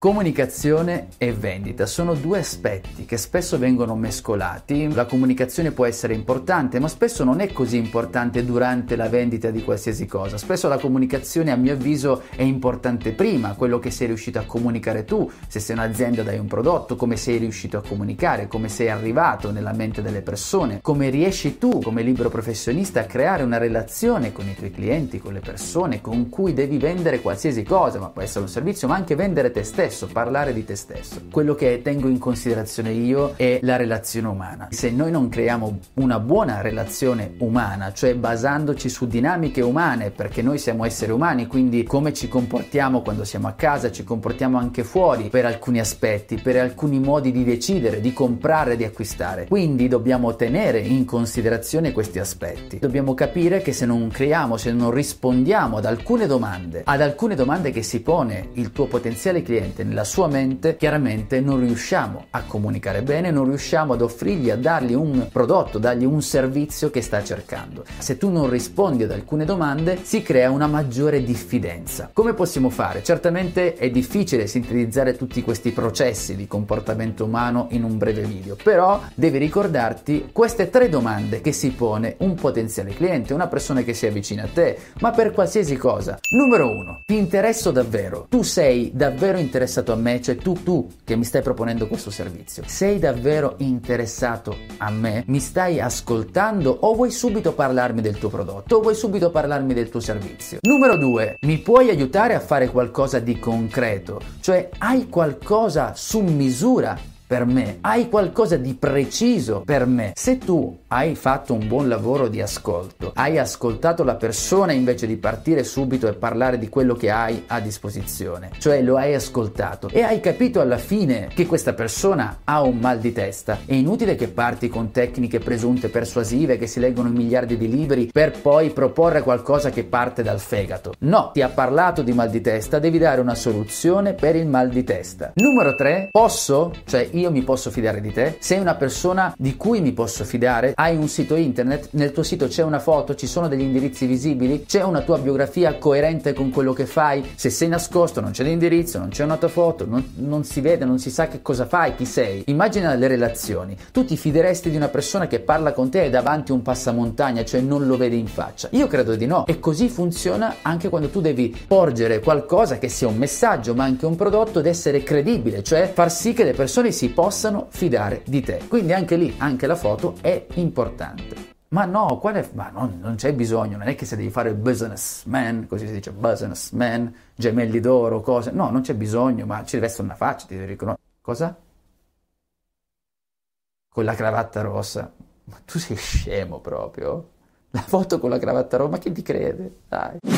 Comunicazione e vendita sono due aspetti che spesso vengono mescolati. La comunicazione può essere importante, ma spesso non è così importante durante la vendita di qualsiasi cosa. Spesso la comunicazione, a mio avviso, è importante prima, quello che sei riuscito a comunicare tu, se sei un'azienda dai un prodotto, come sei riuscito a comunicare, come sei arrivato nella mente delle persone, come riesci tu come libero professionista a creare una relazione con i tuoi clienti, con le persone con cui devi vendere qualsiasi cosa, ma può essere un servizio, ma anche vendere te stesso stesso, parlare di te stesso. Quello che tengo in considerazione io è la relazione umana. Se noi non creiamo una buona relazione umana, cioè basandoci su dinamiche umane, perché noi siamo esseri umani, quindi come ci comportiamo quando siamo a casa, ci comportiamo anche fuori per alcuni aspetti, per alcuni modi di decidere, di comprare, di acquistare. Quindi dobbiamo tenere in considerazione questi aspetti. Dobbiamo capire che se non creiamo, se non rispondiamo ad alcune domande, ad alcune domande che si pone il tuo potenziale cliente, mente, nella sua mente, chiaramente non riusciamo a comunicare bene, non riusciamo ad offrirgli, a dargli un prodotto, dargli un servizio che sta cercando. Se tu non rispondi ad alcune domande, si crea una maggiore diffidenza. Come possiamo fare? Certamente è difficile sintetizzare tutti questi processi di comportamento umano in un breve video, però devi ricordarti queste tre domande che si pone un potenziale cliente, una persona che si avvicina a te, ma per qualsiasi cosa. Numero uno, ti interesso davvero? Tu sei davvero interessato interessato a me, cioè tu, tu che mi stai proponendo questo servizio, sei davvero interessato a me? Mi stai ascoltando o vuoi subito parlarmi del tuo prodotto o vuoi subito parlarmi del tuo servizio? Numero due, mi puoi aiutare a fare qualcosa di concreto, cioè hai qualcosa su misura per me, hai qualcosa di preciso per me. Se tu hai fatto un buon lavoro di ascolto, hai ascoltato la persona invece di partire subito e parlare di quello che hai a disposizione, cioè lo hai ascoltato e hai capito alla fine che questa persona ha un mal di testa, è inutile che parti con tecniche presunte persuasive che si leggono in miliardi di libri per poi proporre qualcosa che parte dal fegato. No, ti ha parlato di mal di testa, devi dare una soluzione per il mal di testa. Numero 3, posso, cioè io mi posso fidare di te? Sei una persona di cui mi posso fidare? Hai un sito internet? Nel tuo sito c'è una foto? Ci sono degli indirizzi visibili? C'è una tua biografia coerente con quello che fai? Se sei nascosto non c'è l'indirizzo, non c'è una tua foto, non, non si vede, non si sa che cosa fai, chi sei. Immagina le relazioni. Tu ti fideresti di una persona che parla con te e davanti un passamontagna, cioè non lo vedi in faccia? Io credo di no. E così funziona anche quando tu devi porgere qualcosa che sia un messaggio ma anche un prodotto ed essere credibile, cioè far sì che le persone si possano fidare di te. Quindi anche lì, anche la foto è importante. Ma no, quale, ma non, non, c'è bisogno, non è che se devi fare businessman, così si dice businessman, gemelli d'oro, cose. No, non c'è bisogno, ma ci deve essere una faccia, ti devi riconoscere. Cosa? Con la cravatta rossa. Ma tu sei scemo proprio. La foto con la cravatta rossa, ma chi ti crede? Dai.